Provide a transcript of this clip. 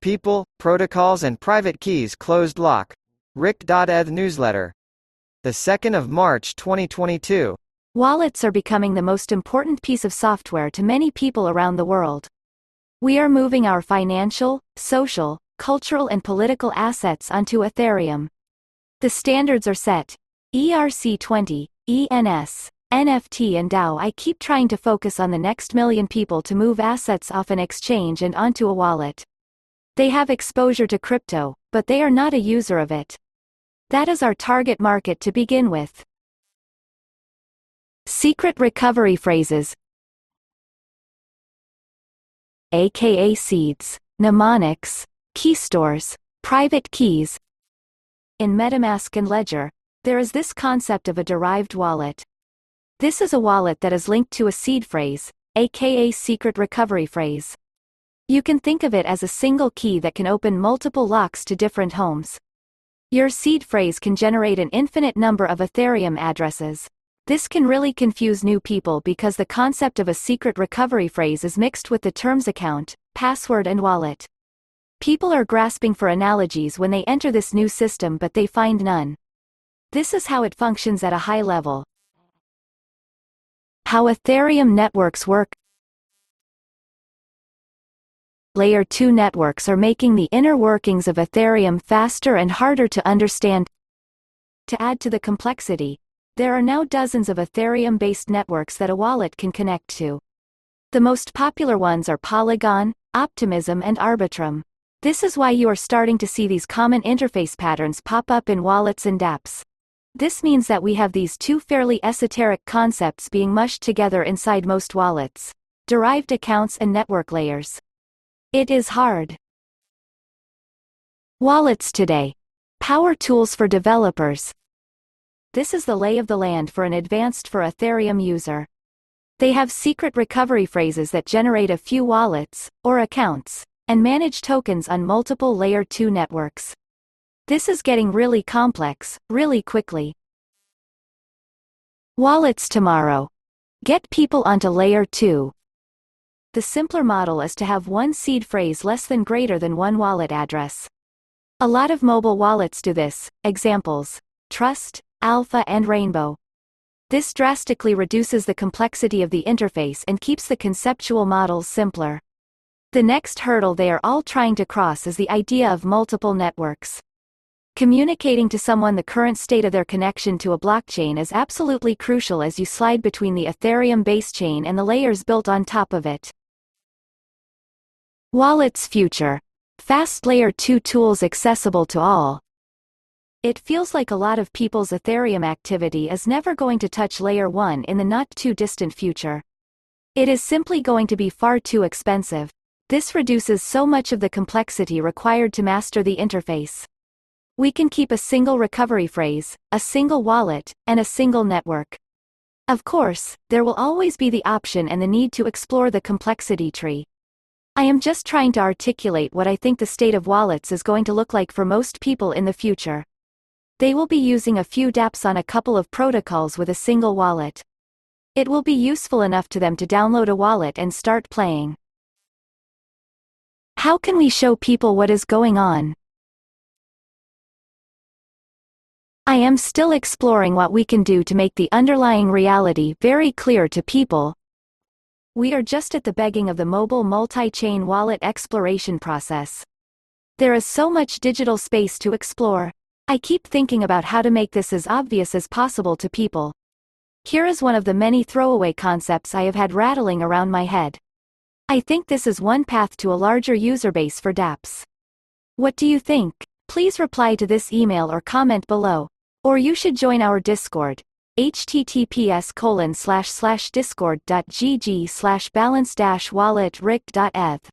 People, Protocols and Private Keys Closed Lock. Rick.eth newsletter. The 2nd of March 2022. Wallets are becoming the most important piece of software to many people around the world. We are moving our financial, social, cultural and political assets onto Ethereum. The standards are set. ERC20, ENS, NFT and DAO I keep trying to focus on the next million people to move assets off an exchange and onto a wallet. They have exposure to crypto, but they are not a user of it. That is our target market to begin with. Secret recovery phrases aka seeds, mnemonics, key stores, private keys. In MetaMask and Ledger, there is this concept of a derived wallet. This is a wallet that is linked to a seed phrase, aka secret recovery phrase. You can think of it as a single key that can open multiple locks to different homes. Your seed phrase can generate an infinite number of Ethereum addresses. This can really confuse new people because the concept of a secret recovery phrase is mixed with the terms account, password and wallet. People are grasping for analogies when they enter this new system but they find none. This is how it functions at a high level. How Ethereum networks work Layer 2 networks are making the inner workings of Ethereum faster and harder to understand. To add to the complexity, there are now dozens of Ethereum-based networks that a wallet can connect to. The most popular ones are Polygon, Optimism and Arbitrum. This is why you are starting to see these common interface patterns pop up in wallets and dApps. This means that we have these two fairly esoteric concepts being mushed together inside most wallets. Derived accounts and network layers. It is hard. Wallets today. Power tools for developers. This is the lay of the land for an advanced for Ethereum user. They have secret recovery phrases that generate a few wallets, or accounts, and manage tokens on multiple layer 2 networks. This is getting really complex, really quickly. Wallets tomorrow. Get people onto layer 2. The simpler model is to have one seed phrase less than greater than one wallet address. A lot of mobile wallets do this, examples, Trust, Alpha and Rainbow. This drastically reduces the complexity of the interface and keeps the conceptual models simpler. The next hurdle they are all trying to cross is the idea of multiple networks. Communicating to someone the current state of their connection to a blockchain is absolutely crucial as you slide between the Ethereum base chain and the layers built on top of it. Wallet's future. Fast Layer 2 tools accessible to all. It feels like a lot of people's Ethereum activity is never going to touch Layer 1 in the not too distant future. It is simply going to be far too expensive. This reduces so much of the complexity required to master the interface. We can keep a single recovery phrase, a single wallet, and a single network. Of course, there will always be the option and the need to explore the complexity tree. I am just trying to articulate what I think the state of wallets is going to look like for most people in the future. They will be using a few dApps on a couple of protocols with a single wallet. It will be useful enough to them to download a wallet and start playing. How can we show people what is going on? I am still exploring what we can do to make the underlying reality very clear to people, we are just at the begging of the mobile multi-chain wallet exploration process. There is so much digital space to explore. I keep thinking about how to make this as obvious as possible to people. Here is one of the many throwaway concepts I have had rattling around my head. I think this is one path to a larger user base for dApps. What do you think? Please reply to this email or comment below. Or you should join our Discord https colon slash slash discord.gg slash balance dash wallet rick.eth